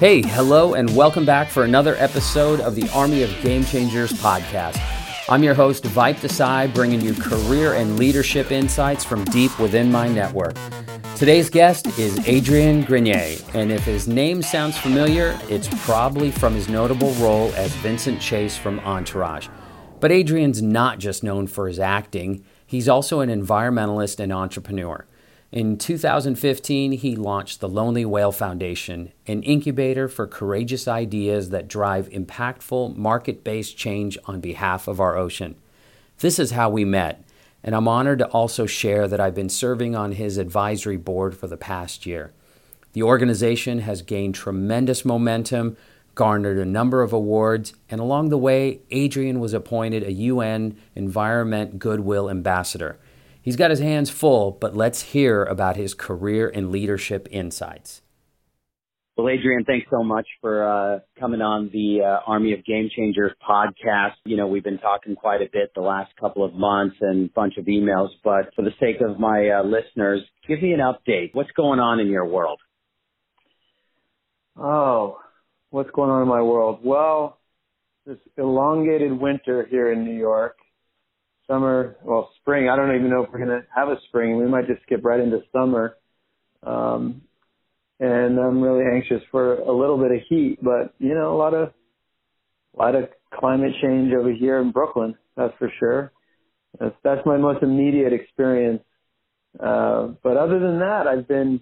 Hey, hello, and welcome back for another episode of the Army of Game Changers podcast. I'm your host, Vipe Desai, bringing you career and leadership insights from deep within my network. Today's guest is Adrian Grenier, and if his name sounds familiar, it's probably from his notable role as Vincent Chase from Entourage. But Adrian's not just known for his acting, he's also an environmentalist and entrepreneur. In 2015, he launched the Lonely Whale Foundation, an incubator for courageous ideas that drive impactful market based change on behalf of our ocean. This is how we met, and I'm honored to also share that I've been serving on his advisory board for the past year. The organization has gained tremendous momentum, garnered a number of awards, and along the way, Adrian was appointed a UN Environment Goodwill Ambassador. He's got his hands full, but let's hear about his career and leadership insights. Well, Adrian, thanks so much for uh, coming on the uh, Army of Game Changers podcast. You know, we've been talking quite a bit the last couple of months and a bunch of emails, but for the sake of my uh, listeners, give me an update. What's going on in your world? Oh, what's going on in my world? Well, this elongated winter here in New York summer, well, spring. I don't even know if we're going to have a spring. We might just skip right into summer. Um, and I'm really anxious for a little bit of heat, but you know, a lot of, a lot of climate change over here in Brooklyn. That's for sure. That's, that's my most immediate experience. Uh, but other than that, I've been,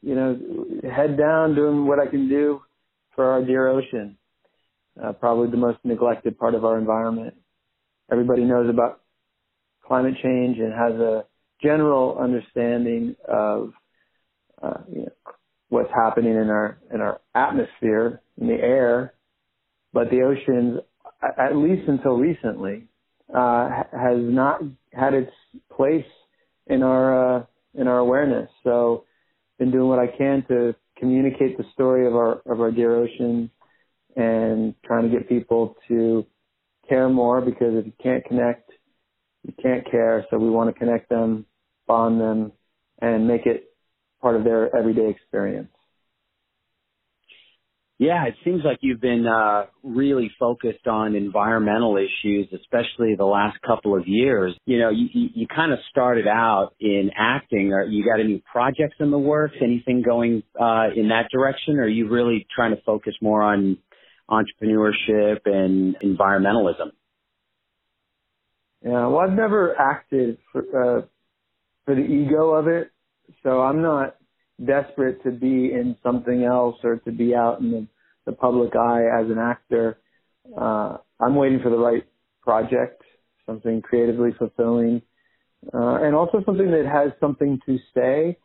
you know, head down doing what I can do for our dear ocean. Uh, probably the most neglected part of our environment. Everybody knows about climate change and has a general understanding of uh, you know, what's happening in our in our atmosphere, in the air, but the oceans, at least until recently, uh, has not had its place in our uh, in our awareness. So, been doing what I can to communicate the story of our of our dear oceans and trying to get people to care more because if you can't connect you can't care. So we want to connect them, bond them, and make it part of their everyday experience. Yeah, it seems like you've been uh, really focused on environmental issues, especially the last couple of years. You know, you, you, you kind of started out in acting. Or you got any projects in the works? Anything going uh, in that direction? Or are you really trying to focus more on entrepreneurship and environmentalism? Yeah, well, I've never acted for uh, for the ego of it, so I'm not desperate to be in something else or to be out in the, the public eye as an actor. Uh, I'm waiting for the right project, something creatively fulfilling, uh, and also something that has something to say.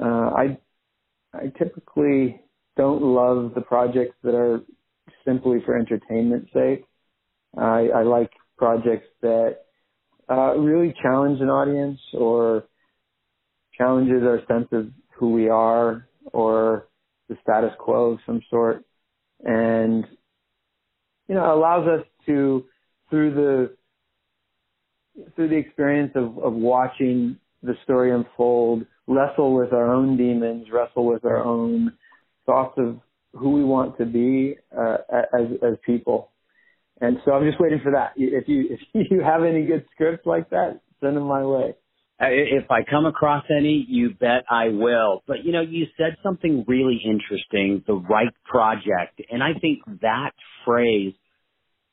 Uh, I I typically don't love the projects that are simply for entertainment's sake. I, I like projects that uh, really challenge an audience or challenges our sense of who we are or the status quo of some sort and you know allows us to through the through the experience of, of watching the story unfold wrestle with our own demons wrestle with our own thoughts of who we want to be uh, as as people and so I'm just waiting for that. If you if you have any good scripts like that, send them my way. If I come across any, you bet I will. But you know, you said something really interesting, the right project. And I think that phrase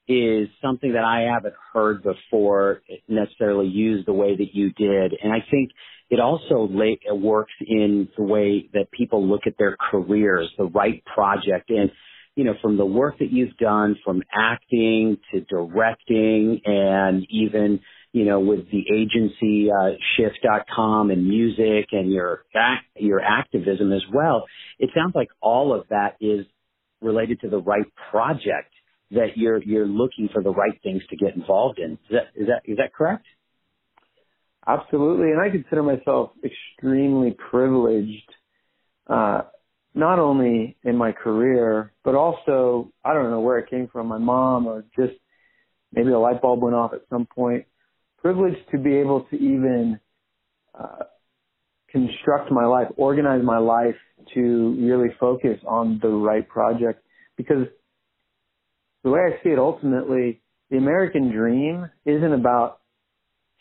is something that I haven't heard before necessarily used the way that you did. And I think it also works in the way that people look at their careers, the right project. And you know, from the work that you've done from acting to directing and even, you know, with the agency, uh, SHFT.com and music and your, your activism as well, it sounds like all of that is related to the right project that you're, you're looking for the right things to get involved in. Is that, is that, is that correct? Absolutely. And I consider myself extremely privileged, uh, not only in my career, but also, I don't know where it came from, my mom or just maybe a light bulb went off at some point. Privileged to be able to even uh, construct my life, organize my life to really focus on the right project because the way I see it ultimately, the American dream isn't about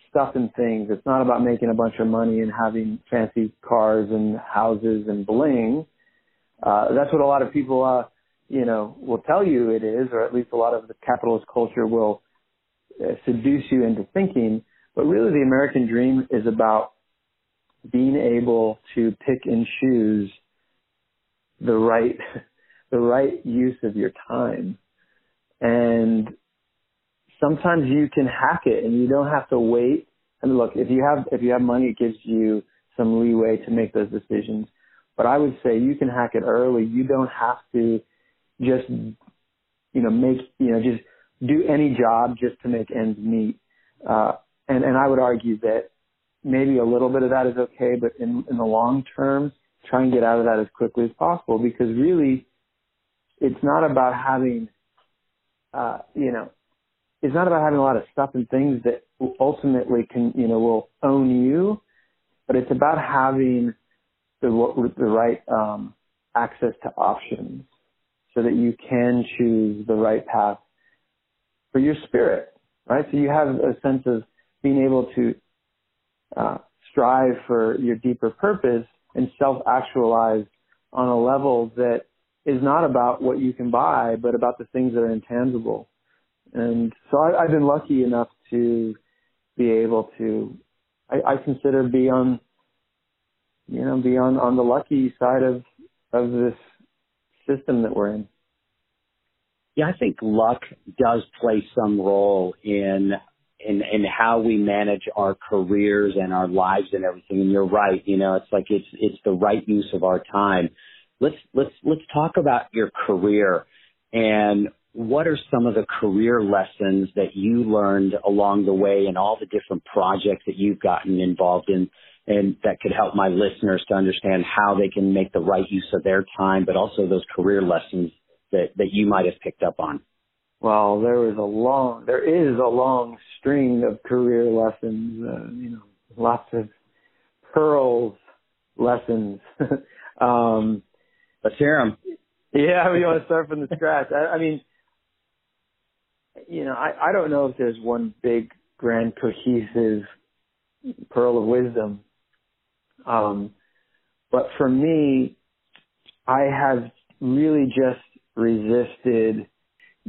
stuff and things. It's not about making a bunch of money and having fancy cars and houses and bling. Uh, that's what a lot of people, uh, you know, will tell you it is, or at least a lot of the capitalist culture will uh, seduce you into thinking. But really the American dream is about being able to pick and choose the right, the right use of your time. And sometimes you can hack it and you don't have to wait. I mean, look, if you have, if you have money, it gives you some leeway to make those decisions. But I would say you can hack it early. You don't have to just, you know, make, you know, just do any job just to make ends meet. Uh, and, and I would argue that maybe a little bit of that is okay, but in, in the long term, try and get out of that as quickly as possible because really it's not about having, uh, you know, it's not about having a lot of stuff and things that ultimately can, you know, will own you, but it's about having the, the right, um, access to options so that you can choose the right path for your spirit, right? So you have a sense of being able to uh, strive for your deeper purpose and self-actualize on a level that is not about what you can buy, but about the things that are intangible. And so I, have been lucky enough to be able to, I, I consider be on, you know, be on, on the lucky side of, of this system that we're in. Yeah, I think luck does play some role in in in how we manage our careers and our lives and everything. And you're right, you know, it's like it's it's the right use of our time. Let's let's let's talk about your career and what are some of the career lessons that you learned along the way and all the different projects that you've gotten involved in and that could help my listeners to understand how they can make the right use of their time, but also those career lessons that, that you might have picked up on? Well, there was a long, there is a long string of career lessons, uh, you know, lots of pearls lessons. um, Let's hear them. Yeah, we want to start from the scratch. I, I mean, you know, I, I don't know if there's one big, grand, cohesive pearl of wisdom. Um, but for me, I have really just resisted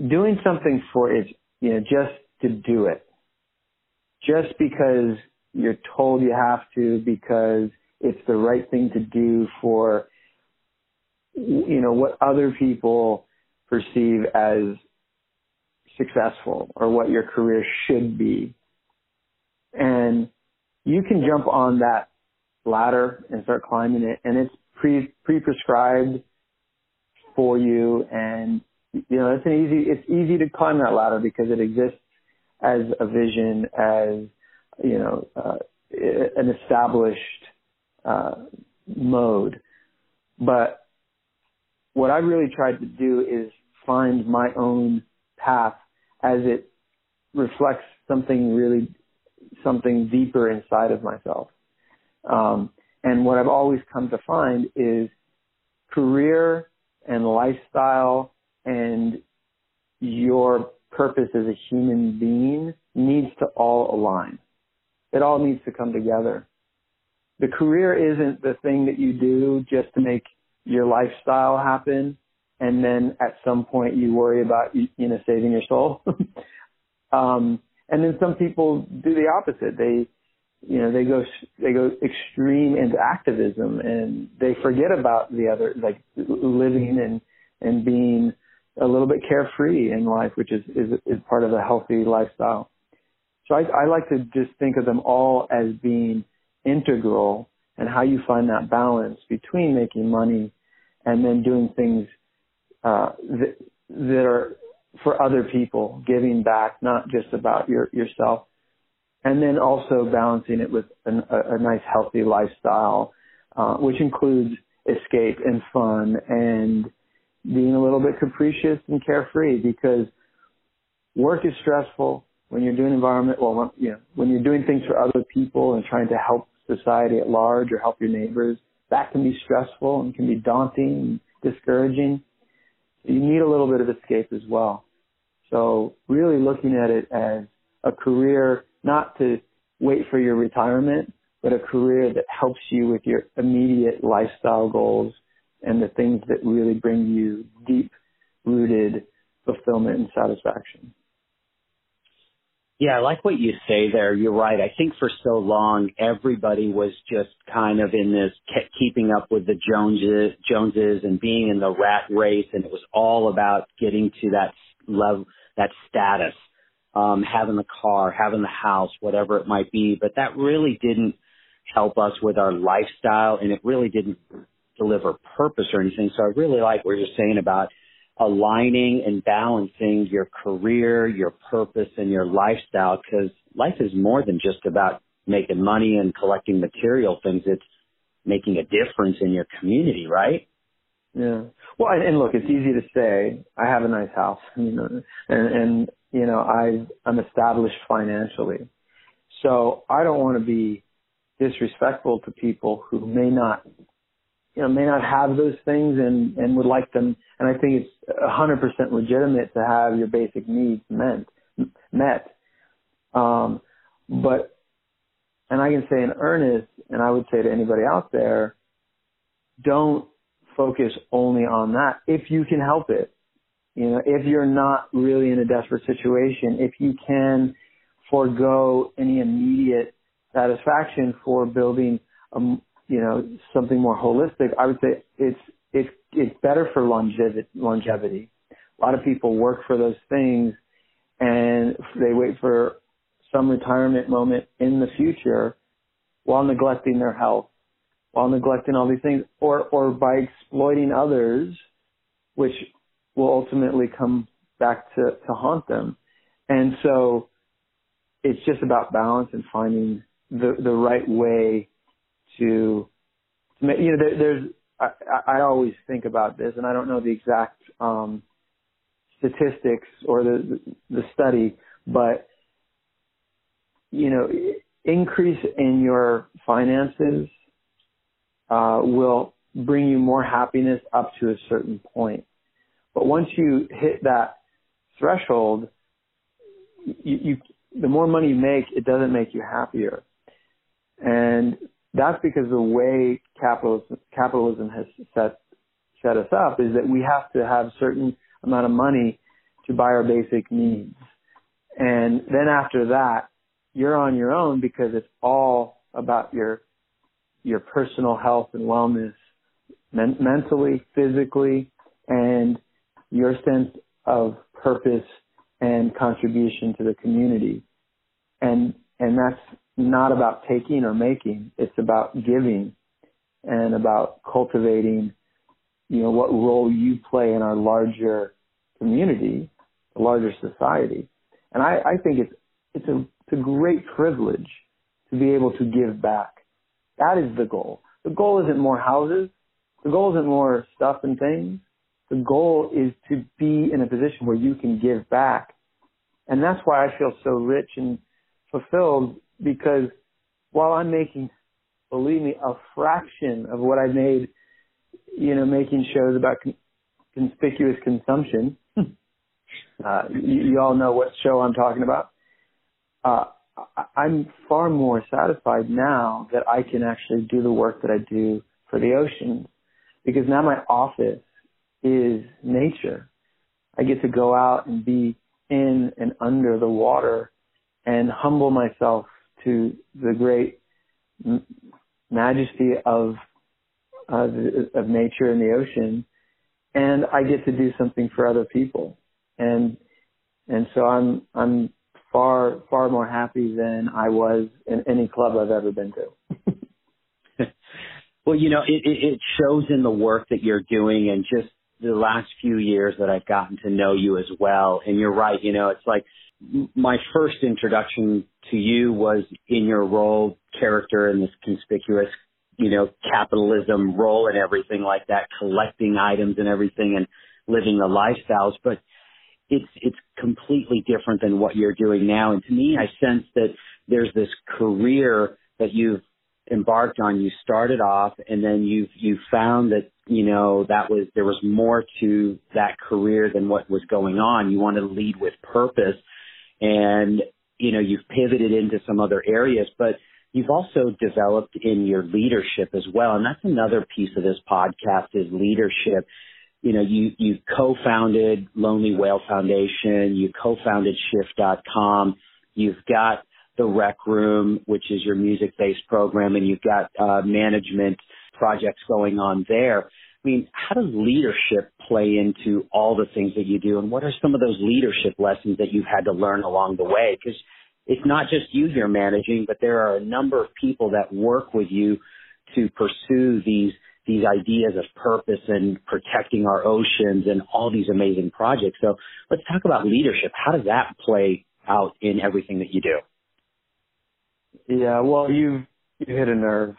doing something for it, you know, just to do it. Just because you're told you have to, because it's the right thing to do for, you know, what other people perceive as successful or what your career should be. And you can jump on that ladder and start climbing it. And it's pre pre-prescribed for you. And you know it's an easy it's easy to climb that ladder because it exists as a vision as you know uh, an established uh, mode. But what I really tried to do is find my own path as it reflects something really something deeper inside of myself um, and what I've always come to find is career and lifestyle and your purpose as a human being needs to all align. It all needs to come together. The career isn't the thing that you do just to make your lifestyle happen and then at some point you worry about you know saving your soul. um and then some people do the opposite. They you know they go they go extreme into activism and they forget about the other like living and and being a little bit carefree in life which is is is part of a healthy lifestyle. So i i like to just think of them all as being integral and how you find that balance between making money and then doing things uh that that are for other people giving back not just about your yourself and then also balancing it with an, a, a, nice healthy lifestyle, uh, which includes escape and fun and being a little bit capricious and carefree because work is stressful when you're doing environment, well, you know, when you're doing things for other people and trying to help society at large or help your neighbors. That can be stressful and can be daunting and discouraging. You need a little bit of escape as well. So really looking at it as a career, not to wait for your retirement, but a career that helps you with your immediate lifestyle goals and the things that really bring you deep rooted fulfillment and satisfaction. Yeah, I like what you say there. You're right. I think for so long everybody was just kind of in this keeping up with the Joneses, Joneses and being in the rat race, and it was all about getting to that level, that status, um, having the car, having the house, whatever it might be. But that really didn't help us with our lifestyle, and it really didn't deliver purpose or anything. So I really like what you're saying about aligning and balancing your career, your purpose, and your lifestyle because life is more than just about making money and collecting material things. It's making a difference in your community, right? Yeah. Well, and, look, it's easy to say I have a nice house, you know, and, and you know I I'm established financially, so I don't want to be disrespectful to people who may not you know, may not have those things and, and would like them. And I think it's hundred percent legitimate to have your basic needs met, met. Um, but, and I can say in earnest, and I would say to anybody out there, don't focus only on that if you can help it. You know, if you're not really in a desperate situation, if you can forego any immediate satisfaction for building a, you know, something more holistic, I would say it's it's it's better for longevity. Longevity. A lot of people work for those things, and they wait for some retirement moment in the future, while neglecting their health, while neglecting all these things, or or by exploiting others, which will ultimately come back to to haunt them. And so, it's just about balance and finding the the right way to, to make, you know, there, there's, I, I always think about this and I don't know the exact, um, statistics or the, the study, but, you know, increase in your finances, uh, will bring you more happiness up to a certain point. But once you hit that threshold, you, you the more money you make, it doesn't make you happier. And that's because the way capitalism, capitalism has set, set us up is that we have to have certain amount of money to buy our basic needs. And then after that, you're on your own because it's all about your, your personal health and wellness, men- mentally, physically, and your sense of purpose and contribution to the community. And, and that's not about taking or making. It's about giving and about cultivating, you know, what role you play in our larger community, the larger society. And I, I think it's, it's a, it's a great privilege to be able to give back. That is the goal. The goal isn't more houses. The goal isn't more stuff and things. The goal is to be in a position where you can give back. And that's why I feel so rich and fulfilled because while I'm making, believe me, a fraction of what I made, you know, making shows about con- conspicuous consumption, uh, you, you, all know what show I'm talking about. Uh, I'm far more satisfied now that I can actually do the work that I do for the oceans because now my office is nature. I get to go out and be in and under the water and humble myself to the great majesty of uh, of nature and the ocean, and I get to do something for other people, and and so I'm I'm far far more happy than I was in any club I've ever been to. well, you know, it, it shows in the work that you're doing, and just the last few years that I've gotten to know you as well. And you're right, you know, it's like my first introduction to you was in your role character in this conspicuous, you know, capitalism role and everything like that, collecting items and everything and living the lifestyles. But it's it's completely different than what you're doing now. And to me, I sense that there's this career that you've embarked on, you started off and then you've you found that, you know, that was there was more to that career than what was going on. You wanted to lead with purpose and you know, you've pivoted into some other areas, but you've also developed in your leadership as well. And that's another piece of this podcast is leadership. You know, you, you co-founded Lonely Whale Foundation, you co-founded SHFT.com, you've got the rec room, which is your music based program, and you've got uh, management projects going on there. I mean, how does leadership play into all the things that you do, and what are some of those leadership lessons that you've had to learn along the way? Because it's not just you you're managing, but there are a number of people that work with you to pursue these these ideas of purpose and protecting our oceans and all these amazing projects. So let's talk about leadership. How does that play out in everything that you do? Yeah, well, you you hit a nerve,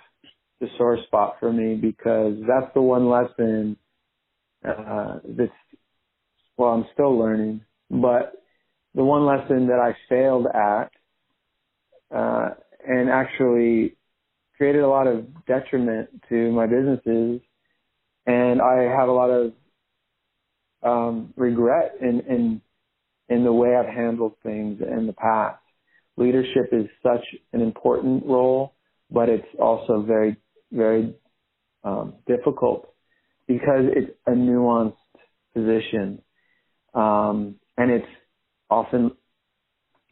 the sore spot for me because that's the one lesson uh, that's well, I'm still learning, but the one lesson that I failed at uh, and actually created a lot of detriment to my businesses, and I have a lot of um, regret in in in the way I've handled things in the past leadership is such an important role, but it's also very, very um, difficult because it's a nuanced position. Um, and it's often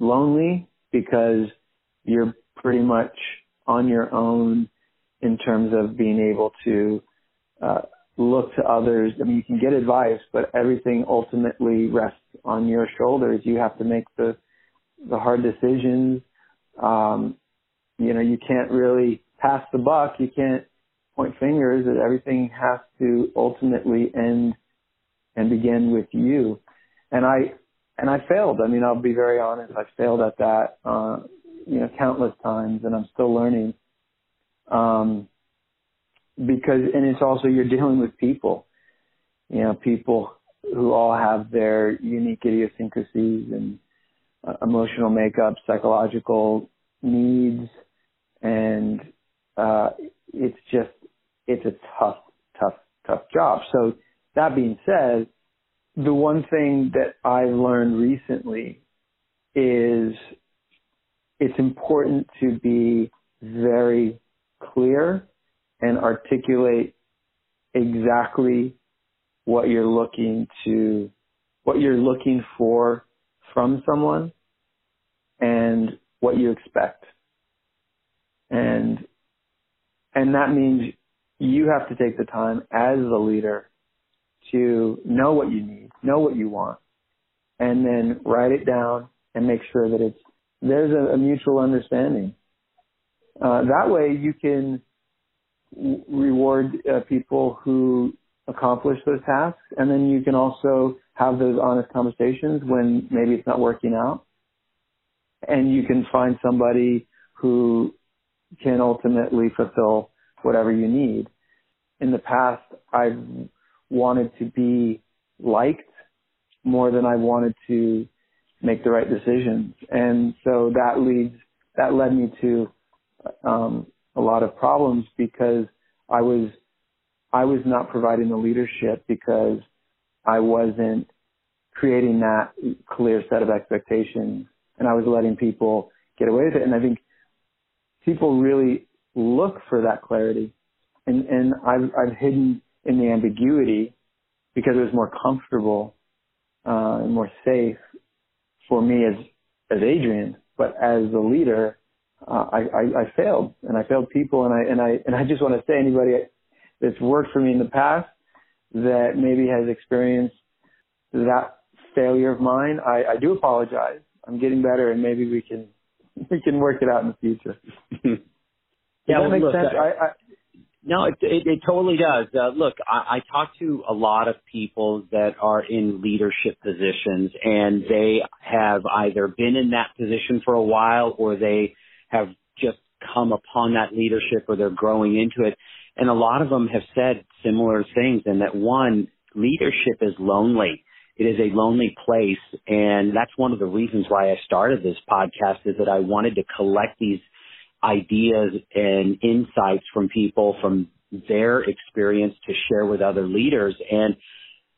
lonely because you're pretty much on your own in terms of being able to uh, look to others. I mean, you can get advice, but everything ultimately rests on your shoulders. You have to make the the hard decisions. Um, you know, you can't really pass the buck. You can't point fingers. Everything has to ultimately end and begin with you. And I, and I failed. I mean, I'll be very honest. I failed at that, uh, you know, countless times and I'm still learning. Um, because, and it's also, you're dealing with people, you know, people who all have their unique idiosyncrasies and, uh, emotional makeup, psychological needs, and uh, it's just it's a tough, tough, tough job. So that being said, the one thing that I've learned recently is it's important to be very clear and articulate exactly what you're looking to, what you're looking for from someone and what you expect. And, and that means you have to take the time as the leader to know what you need, know what you want, and then write it down and make sure that it's, there's a, a mutual understanding. Uh, that way you can w- reward uh, people who accomplish those tasks and then you can also have those honest conversations when maybe it's not working out. And you can find somebody who can ultimately fulfill whatever you need. In the past, I've wanted to be liked more than I wanted to make the right decisions. And so that leads, that led me to, um, a lot of problems because I was, I was not providing the leadership because I wasn't creating that clear set of expectations and I was letting people get away with it. And I think people really look for that clarity and, and I've, I've hidden in the ambiguity because it was more comfortable, uh, and more safe for me as, as Adrian, but as a leader, uh, I, I, I failed and I failed people and I, and I, and I just want to say anybody that's worked for me in the past that maybe has experienced that failure of mine, I, I do apologize. I'm getting better, and maybe we can we can work it out in the future. yeah, that make look, sense? I, I, no, it, it, it totally does. Uh, look, I, I talk to a lot of people that are in leadership positions, and they have either been in that position for a while, or they have just come upon that leadership, or they're growing into it. And a lot of them have said similar things, and that one, leadership is lonely. It is a lonely place. And that's one of the reasons why I started this podcast is that I wanted to collect these ideas and insights from people from their experience to share with other leaders. And,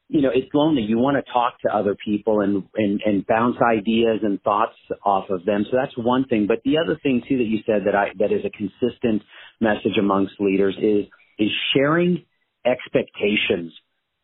you know, it's lonely. You want to talk to other people and, and, and bounce ideas and thoughts off of them. So that's one thing. But the other thing too that you said that I, that is a consistent message amongst leaders is, is sharing expectations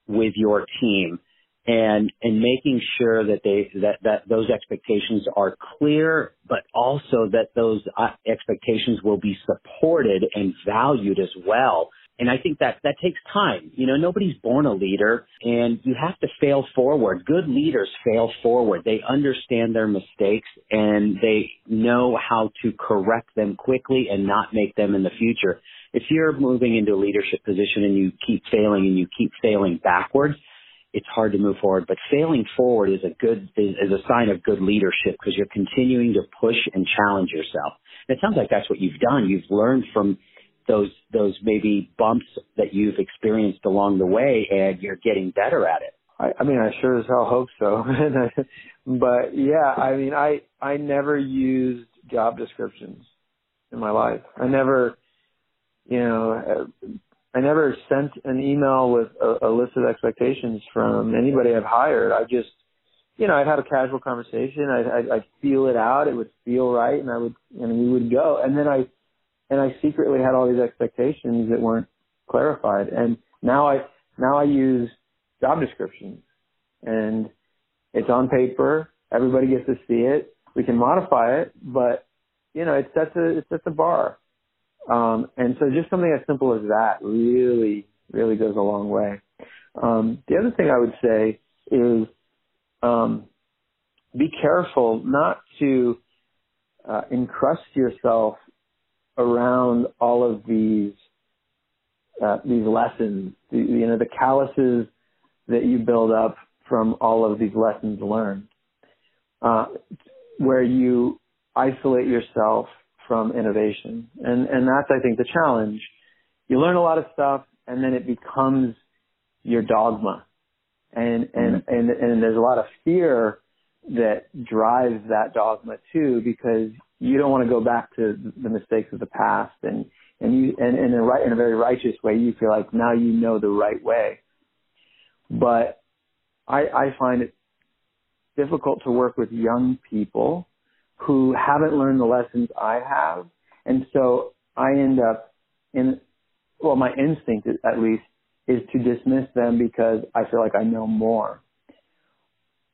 with your team and and making sure that they that that those expectations are clear but also that those uh, expectations will be supported and valued as well. And i think that that takes time. You know nobody's born a leader and you have to fail forward. Good leaders fail forward. They understand their mistakes and they know how to correct them quickly and not make them in the future. If you're moving into a leadership position and you keep failing and you keep failing backwards it's hard to move forward. But failing forward is a good is, is a sign of good leadership because you're continuing to push and challenge yourself. And it sounds like that's what you've done. You've learned from those those maybe bumps that you've experienced along the way, and you're getting better at it. I, I mean, I sure as hell hope so. but yeah, I mean, I I never used job descriptions in my life. I never, you know, I never sent an email with a, a list of expectations from anybody I've hired. I just, you know, I'd have a casual conversation. I'd, I'd, I'd feel it out. It would feel right, and I would, and we would go. And then I, and I secretly had all these expectations that weren't clarified. And now I, now I use job descriptions, and it's on paper. Everybody gets to see it. We can modify it, but you know, it sets a it sets a bar. Um, and so just something as simple as that really, really goes a long way. Um, the other thing I would say is um, be careful not to uh, encrust yourself around all of these uh, these lessons, the, you know, the calluses that you build up from all of these lessons learned, uh, where you isolate yourself from innovation. And, and that's, I think, the challenge. You learn a lot of stuff and then it becomes your dogma. And, and, mm-hmm. and, and there's a lot of fear that drives that dogma too because you don't want to go back to the mistakes of the past and, and you, and, and in a right, in a very righteous way, you feel like now you know the right way. But I, I find it difficult to work with young people who haven't learned the lessons I have. And so I end up in, well, my instinct at least is to dismiss them because I feel like I know more.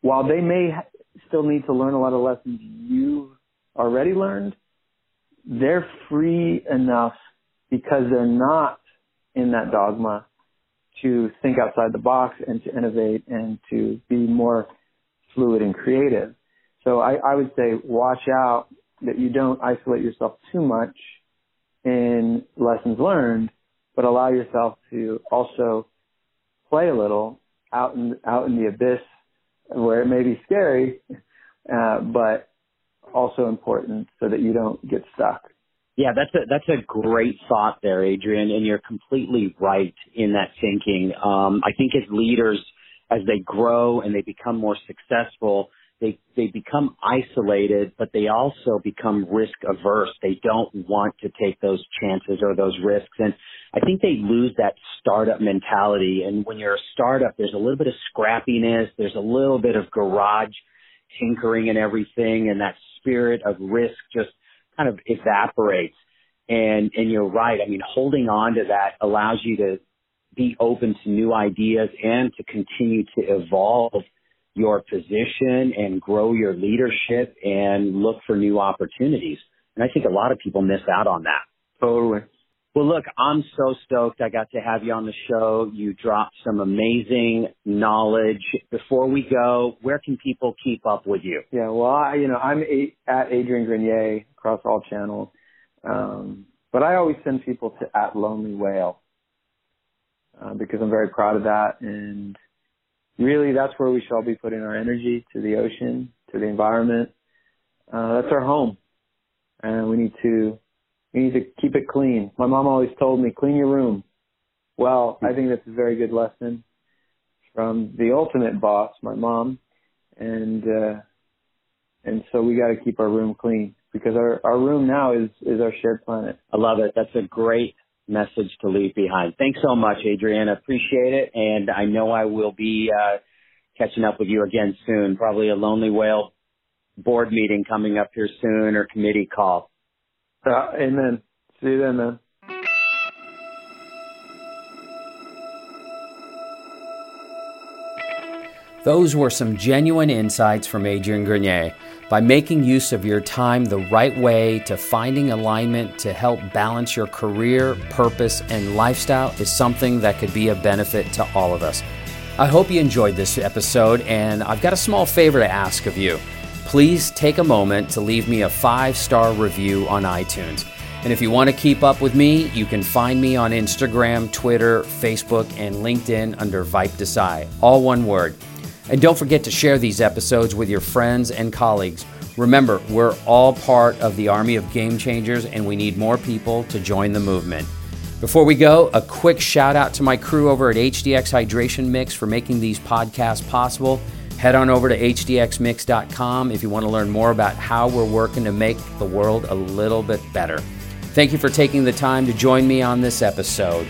While they may still need to learn a lot of lessons you've already learned, they're free enough because they're not in that dogma to think outside the box and to innovate and to be more fluid and creative. So I, I would say watch out that you don't isolate yourself too much in lessons learned, but allow yourself to also play a little out in out in the abyss where it may be scary, uh, but also important so that you don't get stuck. Yeah, that's a that's a great thought there, Adrian, and you're completely right in that thinking. Um, I think as leaders, as they grow and they become more successful, they they become isolated, but they also become risk averse. They don't want to take those chances or those risks, and I think they lose that startup mentality. And when you're a startup, there's a little bit of scrappiness, there's a little bit of garage tinkering and everything, and that spirit of risk just kind of evaporates. And and you're right. I mean, holding on to that allows you to be open to new ideas and to continue to evolve your position and grow your leadership and look for new opportunities. And I think a lot of people miss out on that. Totally. Well, look, I'm so stoked I got to have you on the show. You dropped some amazing knowledge. Before we go, where can people keep up with you? Yeah, well, I, you know, I'm a, at Adrian Grenier across all channels. Um, but I always send people to at Lonely Whale uh, because I'm very proud of that. And really that's where we should all be putting our energy to the ocean, to the environment. Uh, that's our home. And we need to, we need to keep it clean. My mom always told me, clean your room. Well, I think that's a very good lesson from the ultimate boss, my mom. And, uh, and so we got to keep our room clean because our, our room now is, is our shared planet. I love it. That's a great message to leave behind. Thanks so much, Adrian. Appreciate it. And I know I will be, uh, catching up with you again soon. Probably a Lonely Whale board meeting coming up here soon or committee call. Uh, amen. See you then, man. Those were some genuine insights from Adrian Grenier. By making use of your time the right way to finding alignment to help balance your career, purpose, and lifestyle is something that could be a benefit to all of us. I hope you enjoyed this episode, and I've got a small favor to ask of you. Please take a moment to leave me a five star review on iTunes. And if you want to keep up with me, you can find me on Instagram, Twitter, Facebook, and LinkedIn under Vipe Desai, all one word. And don't forget to share these episodes with your friends and colleagues. Remember, we're all part of the army of game changers, and we need more people to join the movement. Before we go, a quick shout out to my crew over at HDX Hydration Mix for making these podcasts possible. Head on over to hdxmix.com if you want to learn more about how we're working to make the world a little bit better. Thank you for taking the time to join me on this episode.